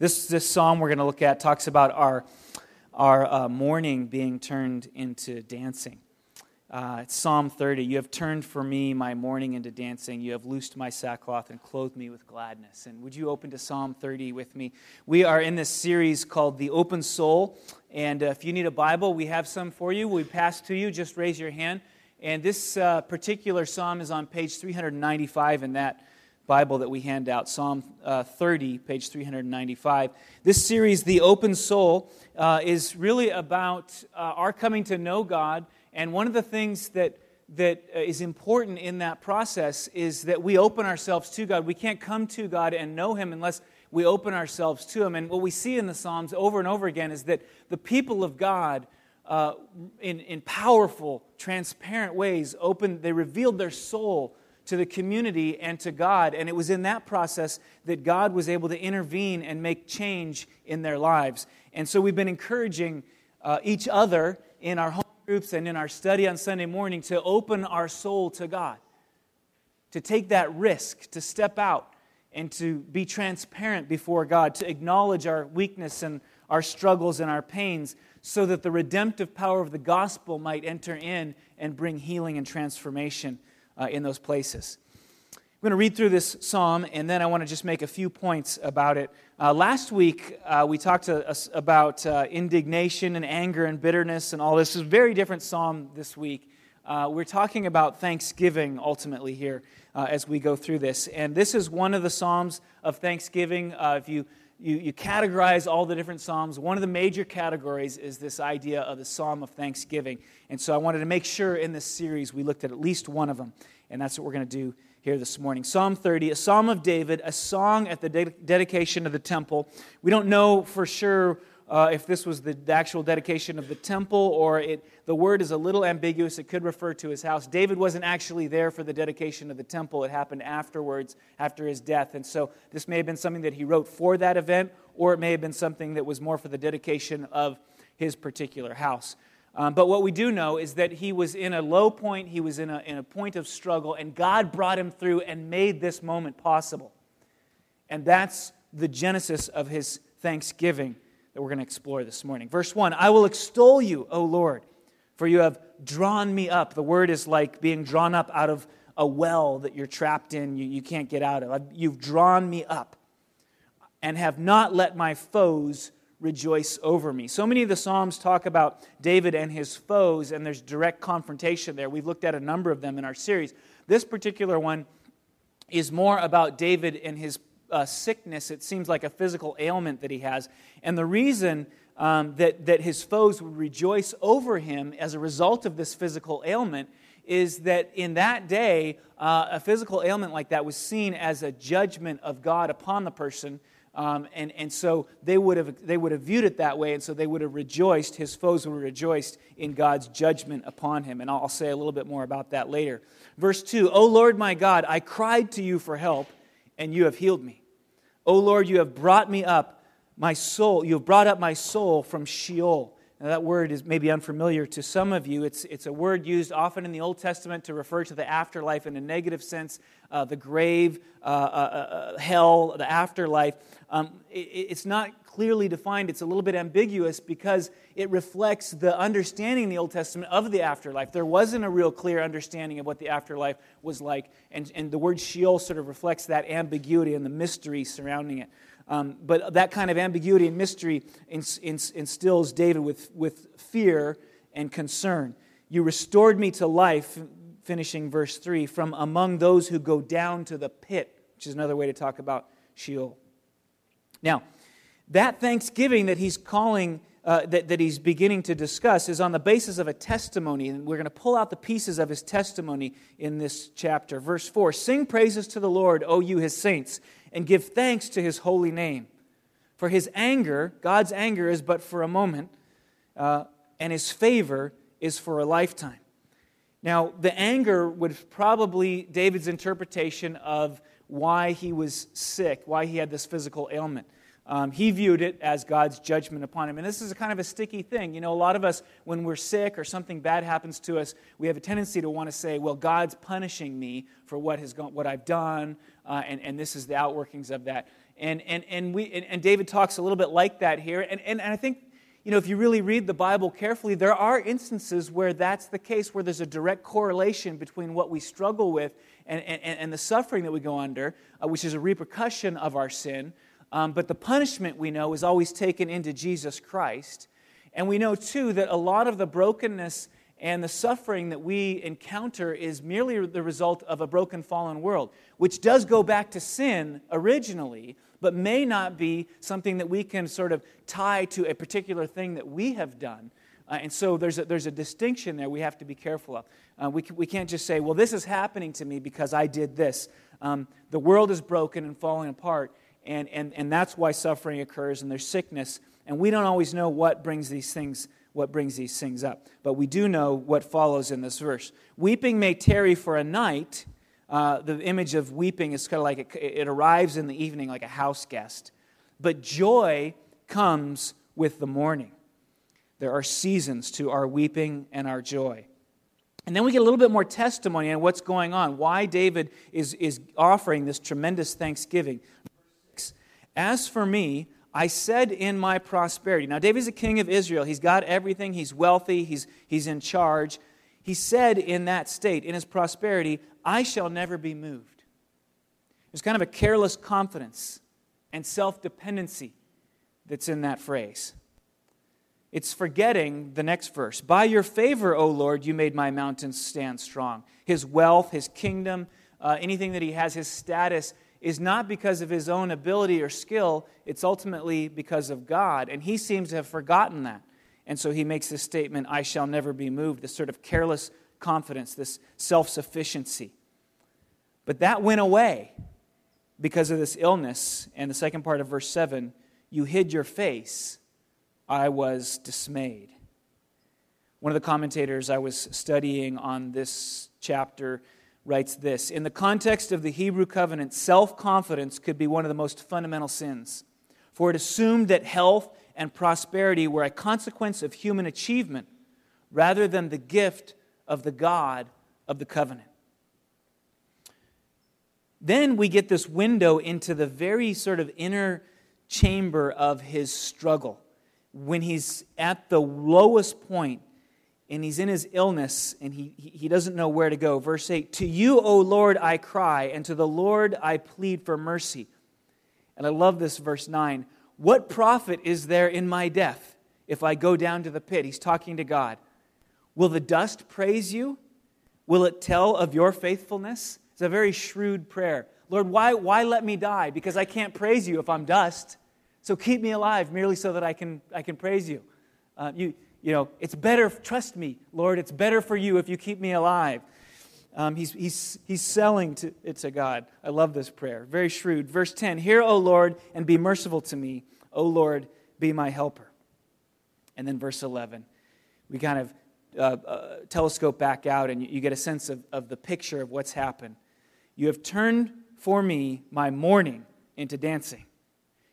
This, this psalm we're going to look at talks about our, our uh, mourning being turned into dancing. Uh, it's Psalm 30. You have turned for me my mourning into dancing. You have loosed my sackcloth and clothed me with gladness. And would you open to Psalm 30 with me? We are in this series called The Open Soul. And uh, if you need a Bible, we have some for you. We pass to you. Just raise your hand. And this uh, particular psalm is on page 395 in that Bible that we hand out, Psalm uh, 30, page 395. This series, The Open Soul, uh, is really about uh, our coming to know God. And one of the things that, that uh, important in that process is that we open ourselves to God. We can't come to God and know Him unless we open ourselves to Him. And what we see in the Psalms over and over again is that the people of God, uh, in, in powerful, transparent ways, opened, they revealed their soul to the community and to God. And it was in that process that God was able to intervene and make change in their lives. And so we've been encouraging uh, each other in our home groups and in our study on Sunday morning to open our soul to God, to take that risk, to step out and to be transparent before God, to acknowledge our weakness and our struggles and our pains, so that the redemptive power of the gospel might enter in and bring healing and transformation uh, in those places. I'm going to read through this psalm, and then I want to just make a few points about it. Uh, last week, uh, we talked to about uh, indignation and anger and bitterness and all this. This is a very different psalm this week. Uh, we're talking about thanksgiving ultimately here uh, as we go through this. And this is one of the psalms of thanksgiving. If you you, you categorize all the different Psalms. One of the major categories is this idea of the Psalm of Thanksgiving. And so I wanted to make sure in this series we looked at at least one of them. And that's what we're going to do here this morning. Psalm 30, a Psalm of David, a song at the de- dedication of the temple. We don't know for sure uh, if this was the, the, actual dedication of the temple or it, the word is a little ambiguous. It could refer to his house. David wasn't actually there for the dedication of the temple, it happened afterwards, after his death. And so this may have been something that he wrote for that event, or it may have been something that was more for the dedication of his particular house. Um, but what we do know is that he was in a low point, he was in a, in a point of struggle, and God brought him through and made this moment possible. And that's the genesis of his thanksgiving that we're going to explore this morning. Verse 1 I will extol you, O Lord, for you have drawn me up. The word is like being drawn up out of a well that you're trapped in, you, you can't get out of. You've drawn me up and have not let my foes rejoice over me. So many of the Psalms talk about David and his foes, and there's direct confrontation there. We've looked at a number of them in our series. This particular one is more about David and his uh, sickness. It seems like a physical ailment that he has. And the reason um, that, that his foes would rejoice over him as a result of this physical ailment is that in that day, uh, a physical ailment like that was seen as a judgment of God upon the person. Um, and, and so they would, have, they would have viewed it that way, and so they would have rejoiced, his foes would have rejoiced in God's judgment upon him. And I'll, I'll say a little bit more about that later. Verse 2 O Lord my God, I cried to you for help, and you have healed me. O Lord, you have brought me up, my soul, you have brought up my soul from Sheol. Now, that word is maybe unfamiliar to some of you. It's, it's a word used often in the Old Testament to refer to the afterlife in a negative sense, uh, the grave, uh, uh, uh hell, the afterlife. Um, it, it's not clearly defined, it's a little bit ambiguous because it reflects the understanding in the Old Testament of the afterlife. There wasn't a real clear understanding of what the afterlife was like, and, and the word Sheol sort of reflects that ambiguity and the mystery surrounding it. Um, but that kind of ambiguity and mystery instills David with, with fear and concern. You restored me to life, finishing verse 3, from among those who go down to the pit, which is another way to talk about Sheol. Now, that thanksgiving that he's calling, uh, that, that he's beginning to discuss, is on the basis of a testimony. And we're going to pull out the pieces of his testimony in this chapter. Verse 4 Sing praises to the Lord, O you his saints, and give thanks to his holy name. For his anger, God's anger, is but for a moment, uh, and his favor is for a lifetime. Now, the anger was probably David's interpretation of why he was sick, why he had this physical ailment. Um, he viewed it as God's judgment upon him. And this is a kind of a sticky thing. You know, a lot of us, when we're sick or something bad happens to us, we have a tendency to want to say, well, God's punishing me for what, has gone, what I've done, uh, and, and this is the outworkings of that. And, and, and, we, and, and David talks a little bit like that here. And, and, and I think, you know, if you really read the Bible carefully, there are instances where that's the case, where there's a direct correlation between what we struggle with and, and, and the suffering that we go under, uh, which is a repercussion of our sin. Um, but the punishment we know is always taken into Jesus Christ. And we know, too, that a lot of the brokenness and the suffering that we encounter is merely the result of a broken, fallen world, which does go back to sin originally, but may not be something that we can sort of tie to a particular thing that we have done. Uh, and so there's a, there's a distinction there we have to be careful of. Uh, we, we can't just say, well, this is happening to me because I did this. Um, the world is broken and falling apart, and, and, and that's why suffering occurs and there's sickness. And we don't always know what brings these things what brings these things up. But we do know what follows in this verse. Weeping may tarry for a night. Uh, the image of weeping is kind of like it, it arrives in the evening like a house guest. But joy comes with the morning. There are seasons to our weeping and our joy. And then we get a little bit more testimony on what's going on, why David is, is offering this tremendous thanksgiving. As for me, I said in my prosperity. Now, David's a king of Israel. He's got everything, he's wealthy, he's, he's in charge. He said in that state, in his prosperity, I shall never be moved. There's kind of a careless confidence and self dependency that's in that phrase. It's forgetting the next verse. By your favor, O Lord, you made my mountains stand strong. His wealth, his kingdom, uh, anything that he has, his status, is not because of his own ability or skill, it's ultimately because of God. And he seems to have forgotten that. And so he makes this statement I shall never be moved, this sort of careless confidence, this self sufficiency. But that went away because of this illness. And the second part of verse 7 you hid your face I was dismayed. One of the commentators I was studying on this chapter writes this In the context of the Hebrew covenant, self confidence could be one of the most fundamental sins, for it assumed that health and prosperity were a consequence of human achievement rather than the gift of the God of the covenant. Then we get this window into the very sort of inner chamber of his struggle when he's at the lowest point and he's in his illness and he, he doesn't know where to go. Verse 8 To you, O Lord, I cry, and to the Lord I plead for mercy. And I love this verse 9. What profit is there in my death if I go down to the pit? He's talking to God. Will the dust praise you? Will it tell of your faithfulness? It's a very shrewd prayer. Lord, why, why let me die? Because I can't praise you if I'm dust. So keep me alive merely so that I can, I can praise you. Uh, you. You know, it's better, trust me, Lord, it's better for you if you keep me alive. Um, he's, he's, he's selling to, it to God. I love this prayer. Very shrewd. Verse 10 Hear, O Lord, and be merciful to me. O Lord, be my helper. And then verse 11, we kind of uh, uh, telescope back out and you, you get a sense of, of the picture of what's happened. You have turned for me my mourning into dancing.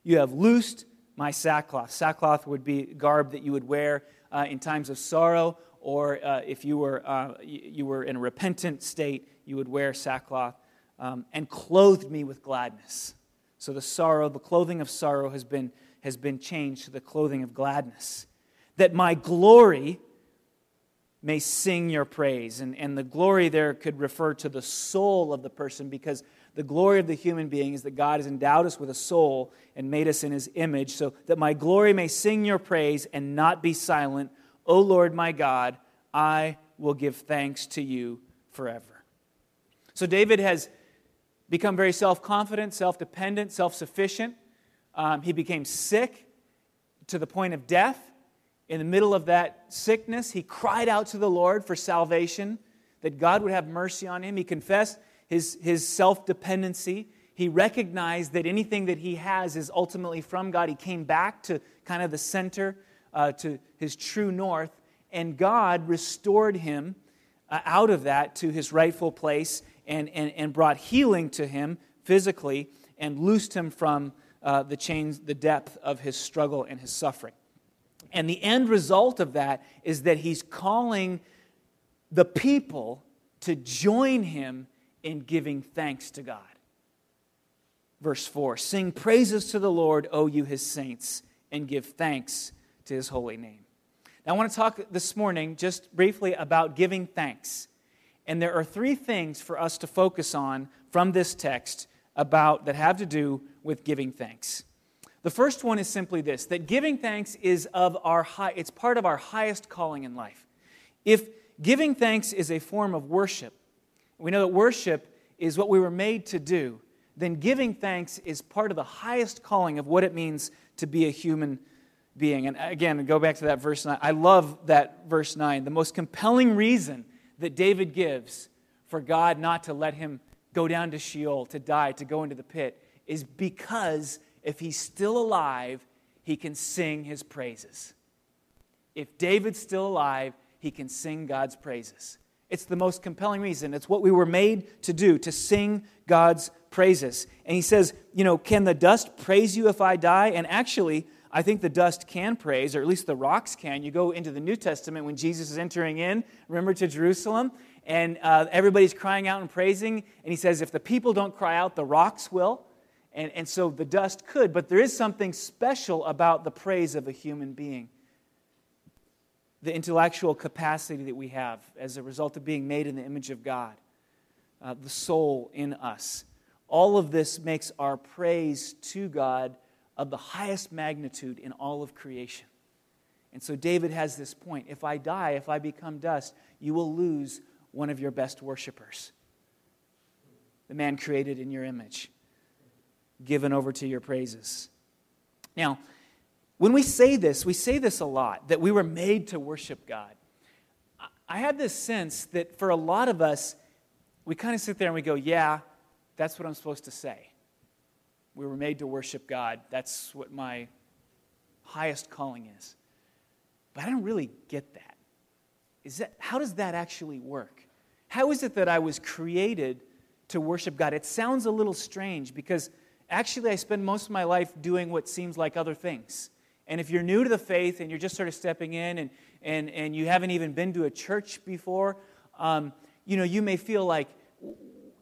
You have loosed my sackcloth. Sackcloth would be garb that you would wear uh, in times of sorrow, or uh, if you were, uh, you were in a repentant state, you would wear sackcloth, um, and clothed me with gladness. So the sorrow, the clothing of sorrow has been, has been changed to the clothing of gladness. That my glory may sing your praise. And, and the glory there could refer to the soul of the person because the glory of the human being is that God has endowed us with a soul and made us in his image, so that my glory may sing your praise and not be silent. O Lord my God, I will give thanks to you forever. So David has become very self confident, self dependent, self sufficient. Um, he became sick to the point of death. In the middle of that sickness, he cried out to the Lord for salvation, that God would have mercy on him. He confessed his, his self dependency. He recognized that anything that he has is ultimately from God. He came back to kind of the center, uh, to his true north, and God restored him uh, out of that to his rightful place and, and, and brought healing to him physically and loosed him from uh, the chains, the depth of his struggle and his suffering. And the end result of that is that he's calling the people to join him in giving thanks to God. verse 4 Sing praises to the Lord, O you his saints, and give thanks to his holy name. Now, I want to talk this morning just briefly about giving thanks. And there are three things for us to focus on from this text about that have to do with giving thanks. The first one is simply this that giving thanks is of our high, it's part of our highest calling in life. If giving thanks is a form of worship, we know that worship is what we were made to do, then giving thanks is part of the highest calling of what it means to be a human being. And again, go back to that verse 9. I love that verse 9. The most compelling reason that David gives for God not to let him go down to Sheol, to die, to go into the pit, is because if he's still alive, he can sing his praises. If David's still alive, he can sing God's praises. It's the most compelling reason. It's what we were made to do, to sing God's praises. And he says, You know, can the dust praise you if I die? And actually, I think the dust can praise, or at least the rocks can. You go into the New Testament when Jesus is entering in, remember, to Jerusalem, and uh, everybody's crying out and praising. And he says, If the people don't cry out, the rocks will. And, and so the dust could, but there is something special about the praise of a human being. The intellectual capacity that we have as a result of being made in the image of God, uh, the soul in us. All of this makes our praise to God of the highest magnitude in all of creation. And so David has this point if I die, if I become dust, you will lose one of your best worshipers, the man created in your image given over to your praises. Now, when we say this, we say this a lot that we were made to worship God. I had this sense that for a lot of us, we kind of sit there and we go, Yeah, that's what I'm supposed to say. We were made to worship God. That's what my highest calling is. But I don't really get that. Is that how does that actually work? How is it that I was created to worship God? It sounds a little strange because actually, I spend most of my life doing what seems like other things. And if you're new to the faith and you're just sort of stepping in and, and, and you haven't even been to a church before, um, you know, you may feel like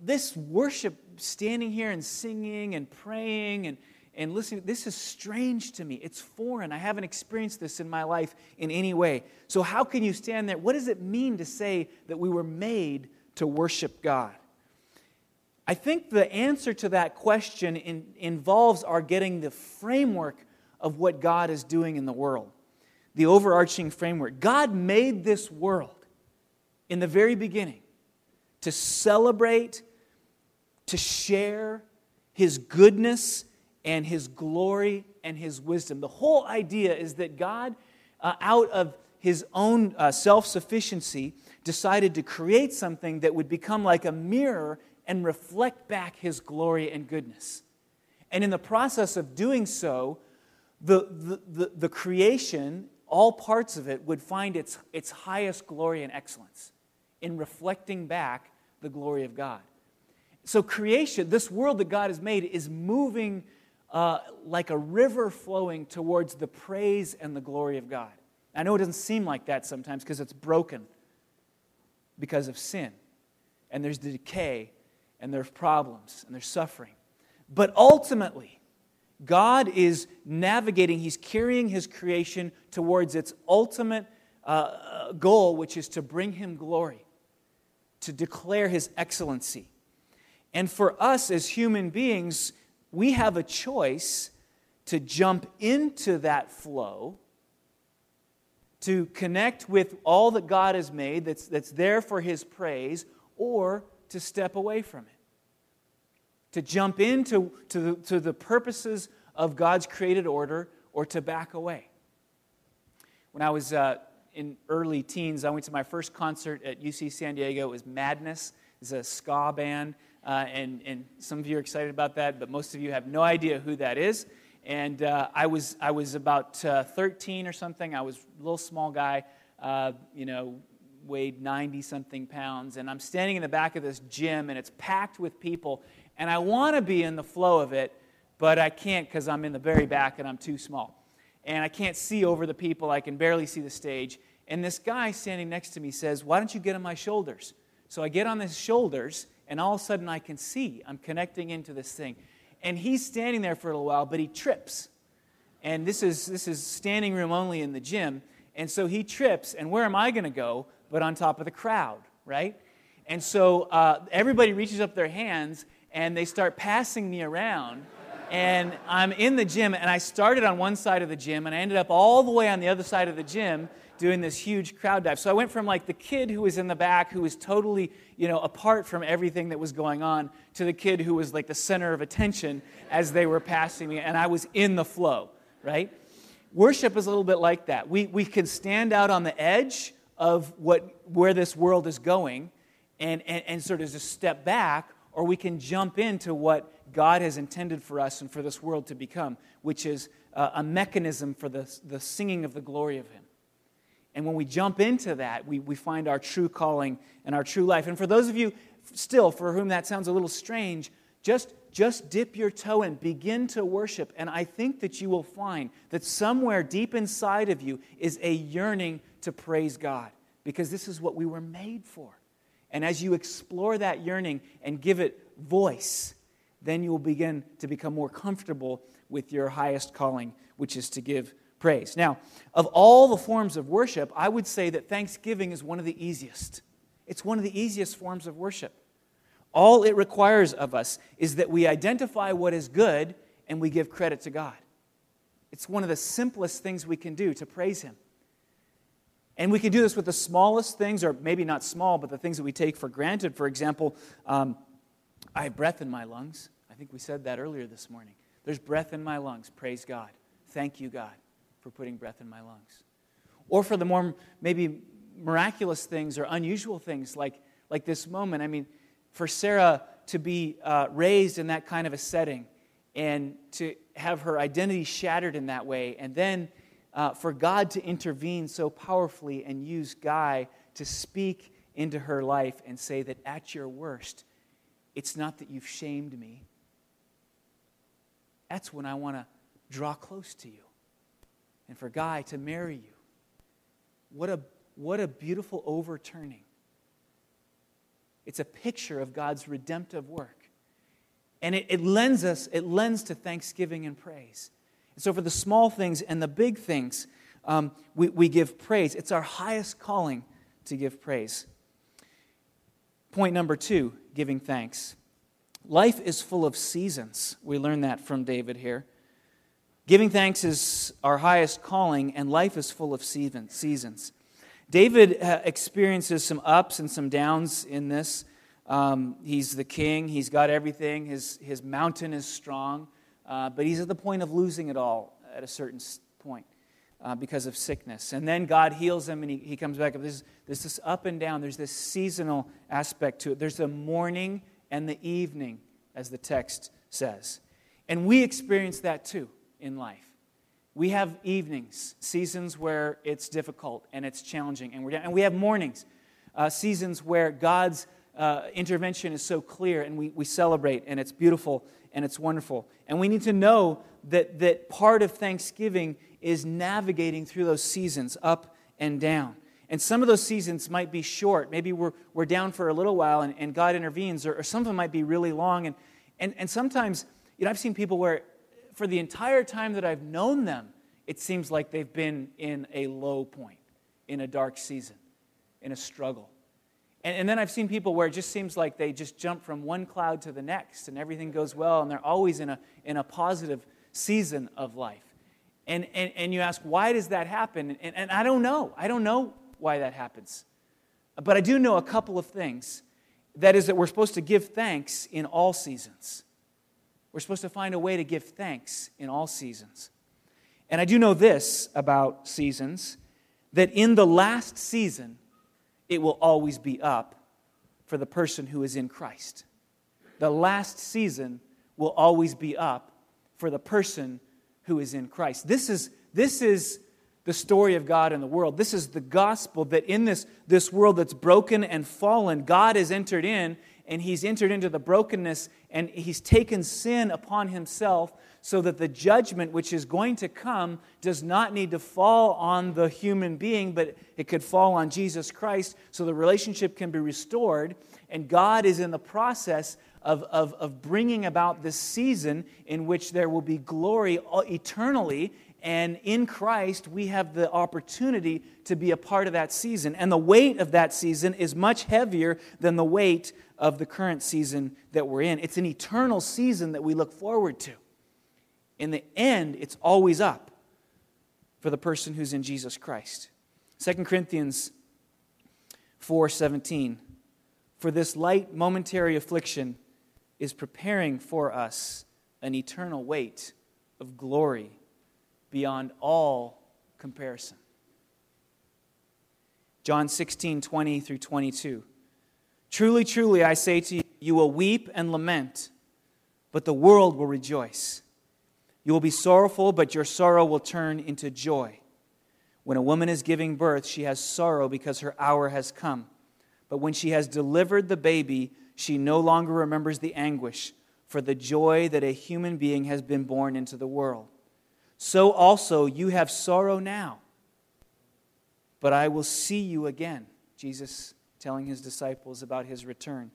this worship, standing here and singing and praying and, and listening, this is strange to me. It's foreign. I haven't experienced this in my life in any way. So, how can you stand there? What does it mean to say that we were made to worship God? I think the answer to that question in, involves our getting the framework of what God is doing in the world, the overarching framework. God made this world in the very beginning to celebrate, to share His goodness and His glory and His wisdom. The whole idea is that God, uh, out of His own uh, self sufficiency, decided to create something that would become like a mirror and reflect back his glory and goodness. And in the process of doing so, the, the, the, creation, all parts of it, would find its, its highest glory and excellence in reflecting back the glory of God. So, creation, this world that God has made, is moving uh, like a river flowing towards the praise and the glory of God. I know it doesn't seem like that sometimes because it's broken because of sin, and there's the decay and there's problems and there's suffering. But ultimately, God is navigating, He's carrying His creation towards its ultimate uh, goal, which is to bring Him glory, to declare His excellency. And for us as human beings, we have a choice to jump into that flow, to connect with all that God has made that's, that's there for His praise, or to step away from it, to jump into to the, to the purposes of God's created order, or to back away. When I was uh, in early teens, I went to my first concert at UC San Diego. It was Madness. It's a ska band, uh, and, and some of you are excited about that, but most of you have no idea who that is. And uh, I, was, I was about uh, 13 or something. I was a little small guy, uh, you know, weighed 90 something pounds, and I'm standing in the back of this gym, and it's packed with people, and I want to be in the flow of it, but I can't because I'm in the very back and I'm too small. And I can't see over the people, I can barely see the stage. And this guy standing next to me says, Why don't you get on my shoulders? So I get on his shoulders, and all of a sudden I can see. I'm connecting into this thing. and he's standing there for a little while, but he trips. And this is, this is standing room only in the gym. And so he trips, and where am I going to go but on top of the crowd, right? And so uh, everybody reaches up their hands and they start passing me around. And I'm in the gym, and I started on one side of the gym, and I ended up all the way on the other side of the gym doing this huge crowd dive. So I went from like the kid who was in the back, who was totally, you know, apart from everything that was going on, to the kid who was like the center of attention as they were passing me, and I was in the flow, right? Worship is a little bit like that. We, we can stand out on the edge of what, where this world is going and, and, and sort of just step back, or we can jump into what God has intended for us and for this world to become, which is uh, a mechanism for the, the singing of the glory of Him. And when we jump into that, we, we find our true calling and our true life. And for those of you still for whom that sounds a little strange, just, just dip your toe in, begin to worship. And I think that you will find that somewhere deep inside of you is a yearning to praise God because this is what we were made for. And as you explore that yearning and give it voice, then you will begin to become more comfortable with your highest calling, which is to give praise. Now, of all the forms of worship, I would say that thanksgiving is one of the easiest. It's one of the easiest forms of worship. All it requires of us is that we identify what is good and we give credit to God. It's one of the simplest things we can do to praise Him. And we can do this with the smallest things, or maybe not small, but the things that we take for granted. For example, um, I have breath in my lungs. I think we said that earlier this morning. There's breath in my lungs. Praise God. Thank you, God for putting breath in my lungs. Or for the more maybe miraculous things or unusual things like, like this moment. I mean, for Sarah to be uh, raised in that kind of a setting and to have her identity shattered in that way, and then uh, for God to intervene so powerfully and use Guy to speak into her life and say that at your worst, it's not that you've shamed me. That's when I want to draw close to you and for Guy to marry you. What a, what a beautiful overturning. It's a picture of God's redemptive work. And it, it lends us, it lends to thanksgiving and praise. So for the small things and the big things, um, we, we give praise. It's our highest calling to give praise. Point number two giving thanks. Life is full of seasons. We learn that from David here. Giving thanks is our highest calling, and life is full of seasons. David uh, experiences some ups and some downs in this. Um, he's the king, he's got everything, his, his mountain is strong, uh, but he's at the point of losing it all at a certain point uh, because of sickness. And then God heals him and he, he comes back. There's, there's this is up and down, there's this seasonal aspect to it. There's the morning and the evening, as the text says. And we experience that too in life. We have evenings, seasons where it's difficult and it's challenging, and, we're, and we have mornings, uh, seasons where God's uh, intervention is so clear and we, we celebrate and it's beautiful and it's wonderful. And we need to know that, that part of Thanksgiving is navigating through those seasons up and down. And some of those seasons might be short. Maybe we're, we're down for a little while and, and God intervenes, or, or some of them might be really long. And, and, and sometimes, you know, I've seen people where for the entire time that I've known them, it seems like they've been in a low point, in a dark season, in a struggle. And, and, then I've seen people where it just seems like they just jump from one cloud to the next and everything goes well and they're always in a, in a positive season of life. And, and, and you ask, why does that happen? And, and I don't know. I don't know why that happens. But I do know a couple of things. That is, that we're supposed to give thanks in all seasons. We're supposed to find a way to give thanks in all seasons. And I do know this about seasons that in the last season, it will always be up for the person who is in Christ. The last season will always be up for the person who is in Christ. This is, this is the story of God in the world. This is the gospel that in this, this world that's broken and fallen, God has entered in and he's entered into the brokenness and he's taken sin upon himself so that the judgment which is going to come does not need to fall on the human being, but it could fall on Jesus Christ so the relationship can be restored. And God is in the process of, of, of bringing about this season in which there will be glory eternally. And in Christ, we have the opportunity to be a part of that season. And the weight of that season is much heavier than the weight of the current season that we're in. It's an eternal season that we look forward to. In the end, it's always up for the person who's in Jesus Christ. 2 Corinthians 4:17 For this light momentary affliction is preparing for us an eternal weight of glory beyond all comparison. John 16, 20 through 22. Truly, truly, I say to you, you will weep and lament, but the world will rejoice. You will be sorrowful, but your sorrow will turn into joy. When a woman is giving birth, she has sorrow because her hour has come. But when she has delivered the baby, she no longer remembers the anguish for the joy that a human being has been born into the world. So also you have sorrow now, but I will see you again. Jesus telling his disciples about his return.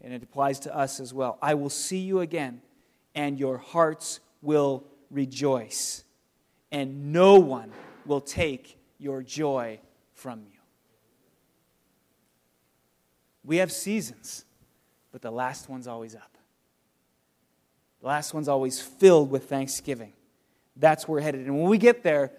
And it applies to us as well. I will see you again, and your hearts will rejoice, and no one will take your joy from you. We have seasons, but the last one's always up. The last one's always filled with thanksgiving. That's where we're headed. And when we get there,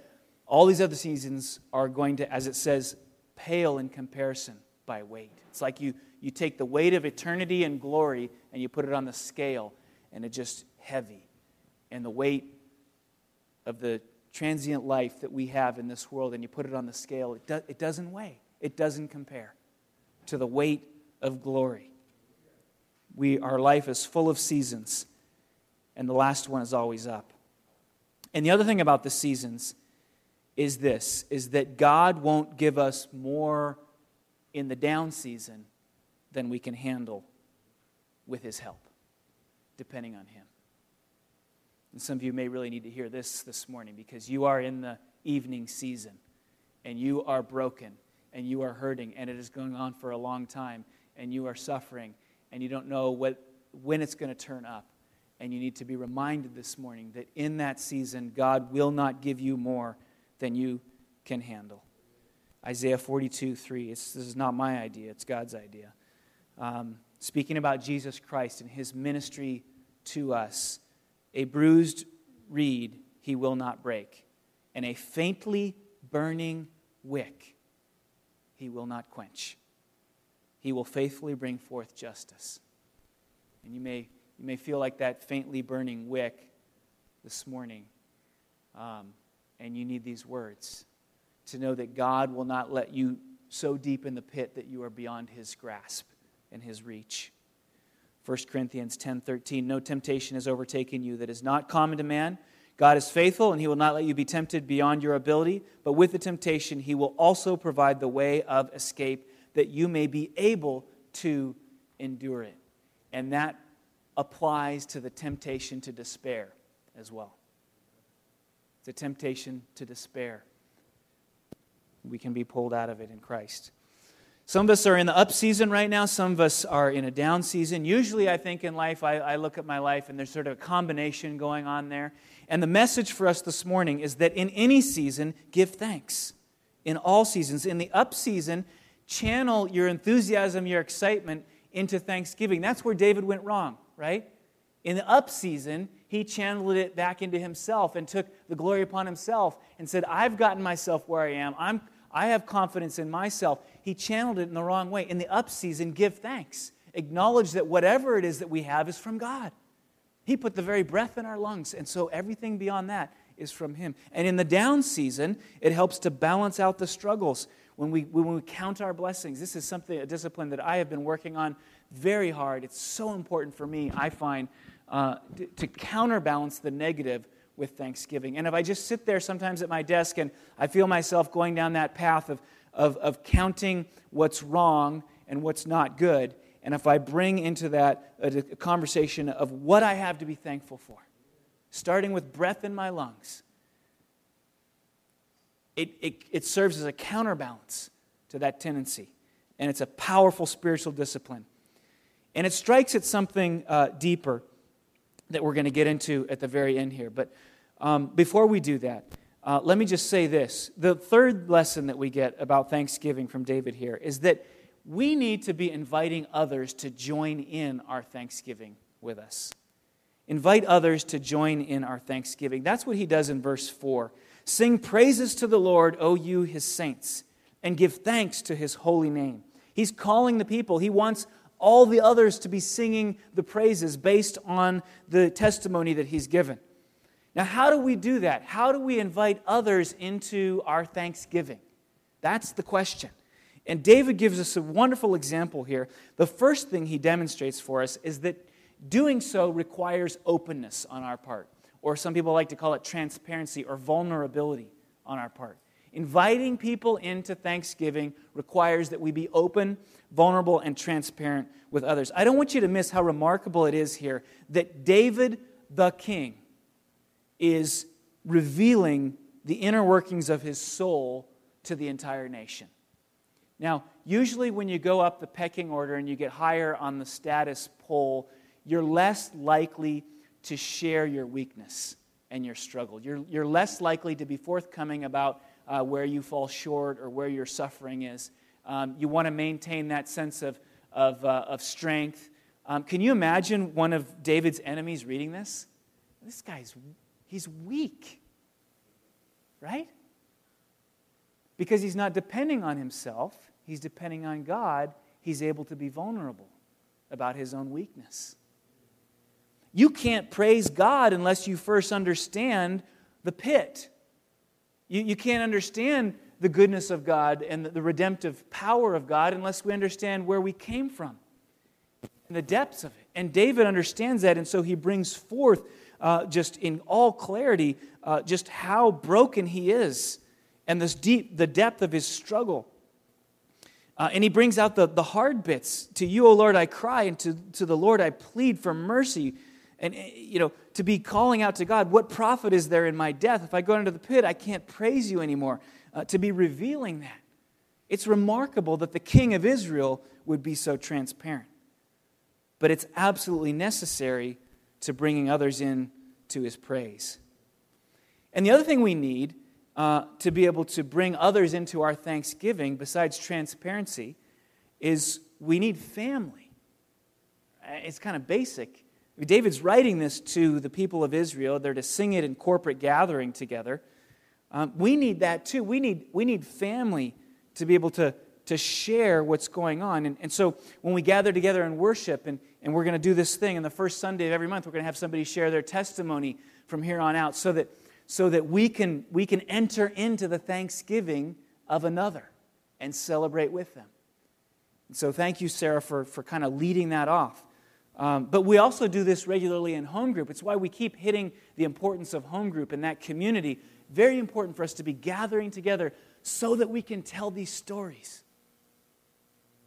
all these other seasons are going to, as it says, pale in comparison by weight. It's like you, you take the weight of eternity and glory and you put it on the scale, and it's just heavy. And the weight of the transient life that we have in this world, and you put it on the scale, it, do, it doesn't weigh, it doesn't compare to the weight of glory. We, our life is full of seasons, and the last one is always up. And the other thing about the seasons is this is that God won't give us more in the down season than we can handle with His help, depending on Him. And some of you may really need to hear this this morning because you are in the evening season and you are broken and you are hurting and it is going on for a long time and you are suffering and you don't know what, when it's going to turn up. And you need to be reminded this morning that in that season, God will not give you more than you can handle. Isaiah 42, 3. It's, this is not my idea, it's God's idea. Um, speaking about Jesus Christ and his ministry to us, a bruised reed he will not break, and a faintly burning wick he will not quench. He will faithfully bring forth justice. And you may, you may feel like that faintly burning wick this morning, um, and you need these words to know that God will not let you so deep in the pit that you are beyond his grasp and his reach. 1 Corinthians 10:13 No temptation has overtaken you that is not common to man. God is faithful and he will not let you be tempted beyond your ability, but with the temptation he will also provide the way of escape that you may be able to endure it. And that applies to the temptation to despair as well. The temptation to despair we can be pulled out of it in Christ. Some of us are in the up season right now, some of us are in a down season. Usually, I think in life, I, I, look at my life and there's sort of a combination going on there. And the message for us this morning is that in any season, give thanks. In all seasons. In the up season, channel your enthusiasm, your excitement into thanksgiving. That's where David went wrong, right? In the up season, he channeled it back into himself and took the glory upon himself and said, I've gotten myself where I am. I'm I have confidence in myself. He channeled it in the wrong way. In the up season, give thanks. Acknowledge that whatever it is that we have is from God. He put the very breath in our lungs, and so everything beyond that is from Him. And in the down season, it helps to balance out the struggles. When we, when we count our blessings, this is something, a discipline that I have been working on very hard. It's so important for me, I find, uh, to, to counterbalance the negative with thanksgiving. And if I just sit there sometimes at my desk and I feel myself going down that path of, of, of counting what's wrong and what's not good, and if I bring into that a, a conversation of what I have to be thankful for, starting with breath in my lungs, it, it, it serves as a counterbalance to that tendency. And it's a powerful spiritual discipline. And it strikes at something uh, deeper that we're going to get into at the very end here. But um, before we do that, uh, let me just say this. The third lesson that we get about Thanksgiving from David here is that we need to be inviting others to join in our Thanksgiving with us. Invite others to join in our Thanksgiving. That's what he does in verse 4. Sing praises to the Lord, O you, his saints, and give thanks to his holy name. He's calling the people. He wants all the others to be singing the praises based on the testimony that he's given. Now, how do we do that? How do we invite others into our thanksgiving? That's the question. And David gives us a wonderful example here. The first thing he demonstrates for us is that doing so requires openness on our part, or some people like to call it transparency or vulnerability on our part. Inviting people into Thanksgiving requires that we be open, vulnerable, and transparent with others. I don't want you to miss how remarkable it is here that David the king is revealing the inner workings of his soul to the entire nation. Now, usually when you go up the pecking order and you get higher on the status pole, you're less likely to share your weakness and your struggle. You're, you're less likely to be forthcoming about uh, where you fall short or where your suffering is. Um, you want to maintain that sense of, of, uh, of strength. Um, can you imagine one of David's enemies reading this? This guy's he's weak, right? Because he's not depending on himself, he's depending on God. He's able to be vulnerable about his own weakness. You can't praise God unless you first understand the pit. You, you can't understand the goodness of God and the, the redemptive power of God unless we understand where we came from and the depths of it. And David understands that, and so he brings forth uh, just in all clarity uh, just how broken he is and this deep, the depth of his struggle. Uh, and he brings out the, the hard bits. To you, O Lord, I cry, and to, to the Lord I plead for mercy. And, eh, you know, to be calling out to God, what profit is there in my death? If I go into the pit, I can't praise you anymore. Uh, to be revealing that. It's remarkable that the king of Israel would be so transparent. But it's absolutely necessary to bringing others in to his praise. And the other thing we need uh, to be able to bring others into our thanksgiving, besides transparency, is we need family. Uh, it's kind of basic David's writing this to the people of Israel. They're to sing it in corporate gathering together. Um, we need that too. We need, we need family to be able to, to share what's going on. And, and so when we gather together and worship, and, and we're going to do this thing, and the first Sunday of every month, we're going to have somebody share their testimony from here on out so that, so that we, can, we can enter into the thanksgiving of another and celebrate with them. And so thank you, Sarah, for, for kind of leading that off. Um, but we also do this regularly in home group. It's why we keep hitting the importance of home group and that community. Very important for us to be gathering together so that we can tell these stories,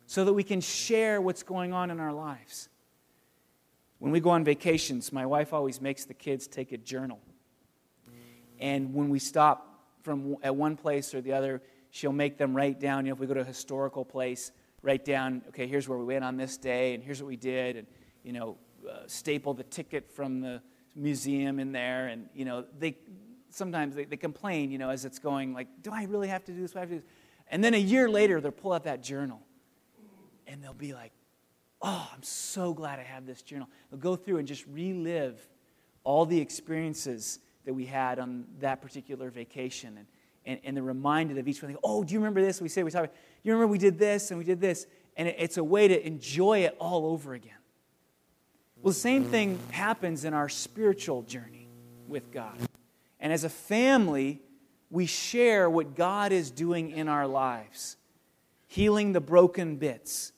so that we can share what's going on in our lives. When we go on vacations, my wife always makes the kids take a journal. And when we stop from at one place or the other, she'll make them write down, you know, if we go to a historical place, write down, okay, here's where we went on this day, and here's what we did. And you know, uh, staple the ticket from the museum in there. And, you know, they sometimes they, they complain, you know, as it's going, like, do I really have to do this? Do I have to do this? And then a year later, they'll pull out that journal and they'll be like, oh, I'm so glad I have this journal. They'll go through and just relive all the experiences that we had on that particular vacation. And, and, and they're reminded of each one. Oh, do you remember this? We say, we talk you remember we did this and we did this? And it, it's a way to enjoy it all over again. Well, the same thing happens in our spiritual journey with God. And as a family, we share what God is doing in our lives, healing the broken bits,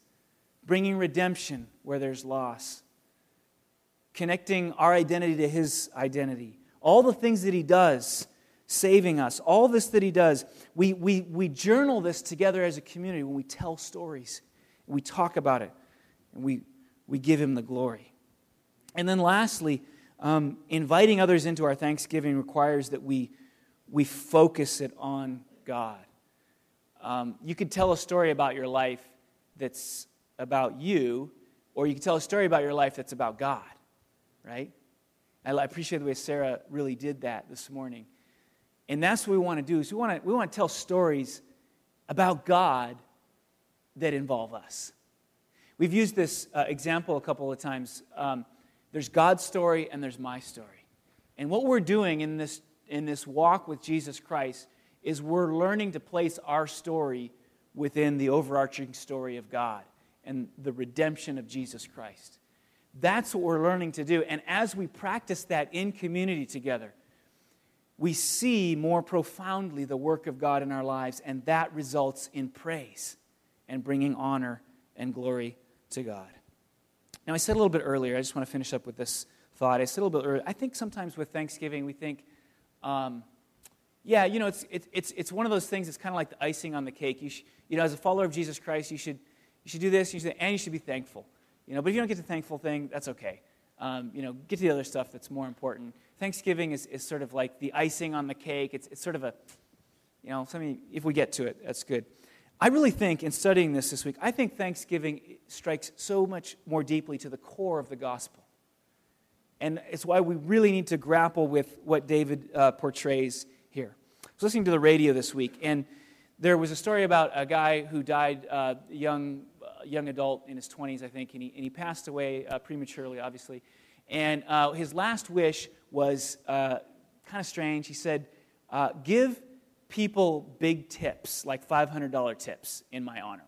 bringing redemption where there's loss, connecting our identity to His identity. All the things that He does, saving us, all this that He does, we, we, we journal this together as a community when we tell stories. We talk about it, and we, we give Him the glory. And then lastly, um, inviting others into our Thanksgiving requires that we, we focus it on God. Um, you could tell a story about your life that's about you, or you can tell a story about your life that's about God, right? I appreciate the way Sarah really did that this morning. And that's what we want to do is we want to, we want to tell stories about God that involve us. We've used this uh, example a couple of times. Um, there's God's story and there's my story. And what we're doing in this, in this walk with Jesus Christ is we're learning to place our story within the overarching story of God and the redemption of Jesus Christ. That's what we're learning to do. And as we practice that in community together, we see more profoundly the work of God in our lives, and that results in praise and bringing honor and glory to God. Now, I said a little bit earlier, I just want to finish up with this thought. I said a little bit earlier, I think sometimes with Thanksgiving, we think, um, yeah, you know, it's, it's, it's one of those things, it's kind of like the icing on the cake. You, sh- you know, as a follower of Jesus Christ, you should, you should do this, you should, and you should be thankful. You know, but if you don't get the thankful thing, that's okay. Um, you know, get to the other stuff that's more important. Thanksgiving is, is sort of like the icing on the cake. It's, it's sort of a, you know, something, if we get to it, that's good. I really think, in studying this this week, I think Thanksgiving strikes so much more deeply to the core of the gospel. And it's why we really need to grapple with what David uh, portrays here. I was listening to the radio this week, and there was a story about a guy who died, uh, young, uh, young adult in his 20s, I think, and he, and he passed away uh, prematurely, obviously. And uh, his last wish was uh, kind of strange. He said, Give people big tips, like $500 tips, in my honor.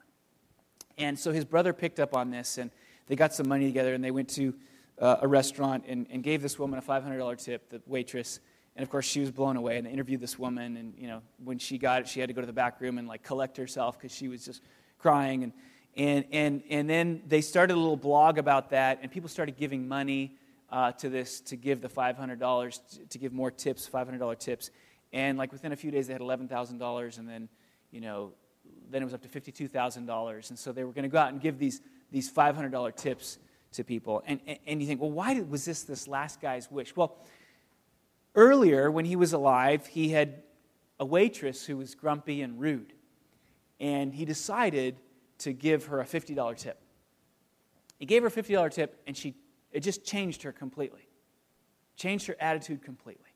And so his brother picked up on this, and they got some money together, and they went to uh, a restaurant and, and gave this woman a $500 tip, the waitress. And of course, she was blown away. And they interviewed this woman, and you know, when she got it, she had to go to the back room and like collect herself because she was just crying. And and and and then they started a little blog about that, and people started giving money uh, to this to give the $500 to give more tips, $500 tips. And like within a few days, they had $11,000, and then, you know, then it was up to $52,000. And so they were going to go out and give these, these $500 tips to people. And, and, and you think, well, why did, was this this last guy's wish? Well, earlier when he was alive, he had a waitress who was grumpy and rude. And he decided to give her a $50 tip. He gave her a $50 tip, and she, it just changed her completely, changed her attitude completely.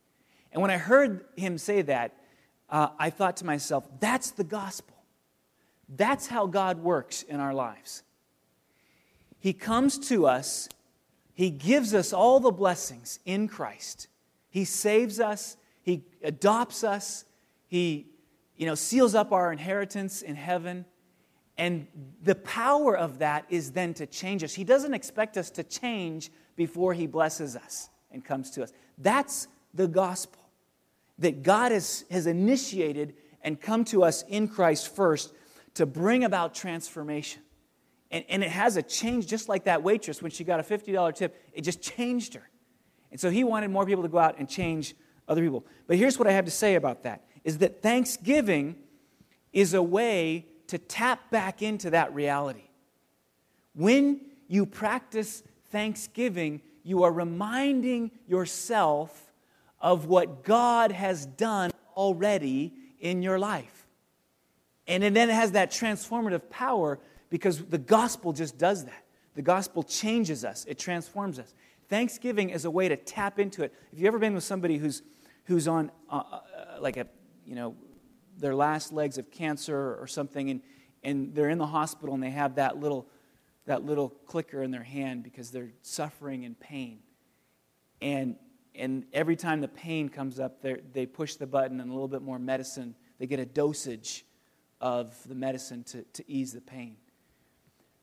And when I heard him say that, uh, I thought to myself, that's the gospel. That's how God works in our lives. He comes to us, He gives us all the blessings in Christ. He saves us, He adopts us, He you know, seals up our inheritance in heaven. And the power of that is then to change us. He doesn't expect us to change before He blesses us and comes to us. That's the gospel that God has, has initiated and come to us in Christ first to bring about transformation. And, and it has a change, just like that waitress when she got a $50 tip, it just changed her. And so he wanted more people to go out and change other people. But here's what I have to say about that is that Thanksgiving is a way to tap back into that reality. When you practice Thanksgiving, you are reminding yourself of what God has done already in your life. And then it has that transformative power because the gospel just does that. The gospel changes us, it transforms us. Thanksgiving is a way to tap into it. If you've ever been with somebody who's, who's on, uh, uh, like, a, you know, their last legs of cancer or something, and, and they're in the hospital and they have that little, that little clicker in their hand because they're suffering in pain. And and every time the pain comes up, they push the button and a little bit more medicine. They get a dosage of the medicine to, to ease the pain.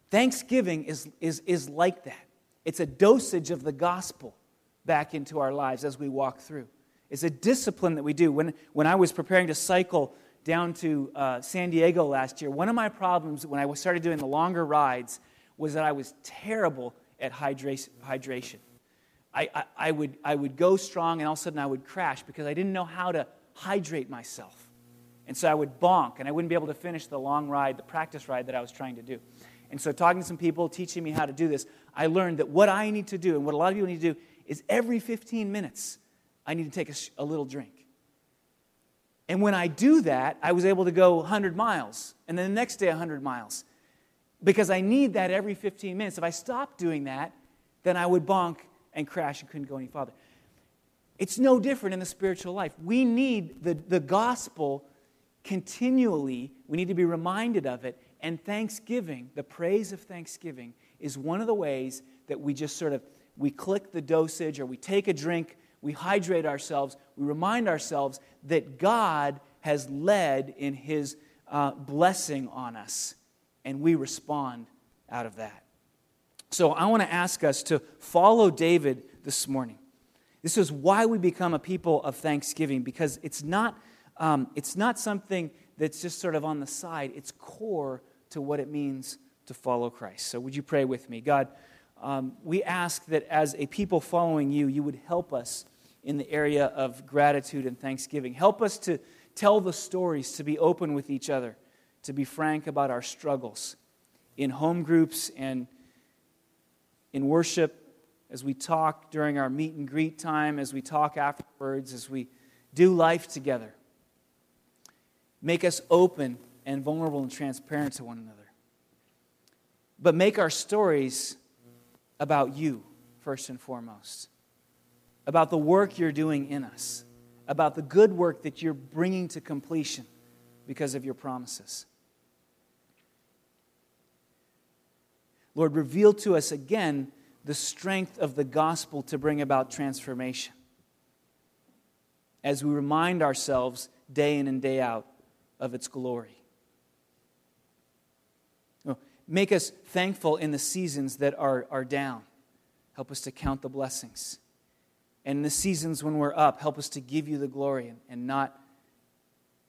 Thanksgiving is, is, is like that. It's a dosage of the gospel back into our lives as we walk through. It's a discipline that we do. When, when I was preparing to cycle down to uh, San Diego last year, one of my problems when I started doing the longer rides was that I was terrible at hydration. I, I, I, would, I would go strong and all of a sudden I would crash because I didn't know how to hydrate myself. And so I would bonk and I wouldn't be able to finish the long ride, the practice ride that I was trying to do. And so, talking to some people, teaching me how to do this, I learned that what I need to do and what a lot of people need to do is every 15 minutes, I need to take a, a little drink. And when I do that, I was able to go 100 miles, and then the next day 100 miles because I need that every 15 minutes. If I stopped doing that, then I would bonk and crash and couldn't go any farther. It's no different in the spiritual life. We need the, the gospel continually, we need to be reminded of it. And thanksgiving, the praise of thanksgiving, is one of the ways that we just sort of we click the dosage or we take a drink, we hydrate ourselves, we remind ourselves that God has led in his uh, blessing on us, and we respond out of that. So I want to ask us to follow David this morning. This is why we become a people of thanksgiving, because it's not, um, it's not something that's just sort of on the side, it's core to what it means to follow Christ. So would you pray with me? God, um, we ask that as a people following you, you would help us in the area of gratitude and thanksgiving. Help us to tell the stories, to be open with each other, to be frank about our struggles in home groups and in worship, as we talk during our meet and greet time, as we talk afterwards, as we do life together. Make us open and vulnerable and transparent to one another. But make our stories about you, first and foremost, about the work you're doing in us, about the good work that you're bringing to completion because of your promises. Lord, reveal to us again the strength of the gospel to bring about transformation. As we remind ourselves day in and day out of its glory. Oh, make us thankful in the seasons that are, are down. Help us to count the blessings. And in the seasons when we're up, help us to give you the glory and, and not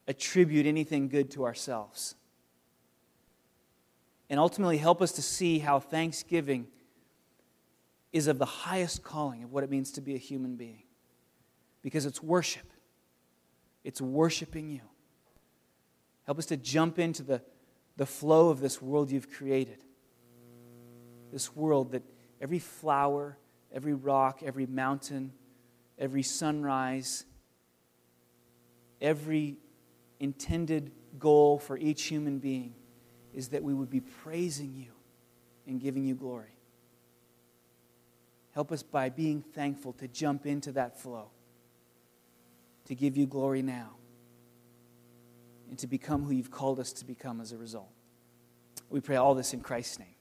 attribute anything good to ourselves and ultimately help us to see how thanksgiving is of the highest calling of what it means to be a human being. Because it's worship, it's worshiping you. Help us to jump into the, the flow of this world you've created. This world that every flower, every rock, every mountain, every sunrise, every intended goal for each human being is that we would be praising you and giving you glory. Help us by being thankful to jump into that flow, to give you glory now, and to become who you've called us to become as a result. We pray all this in Christ's name.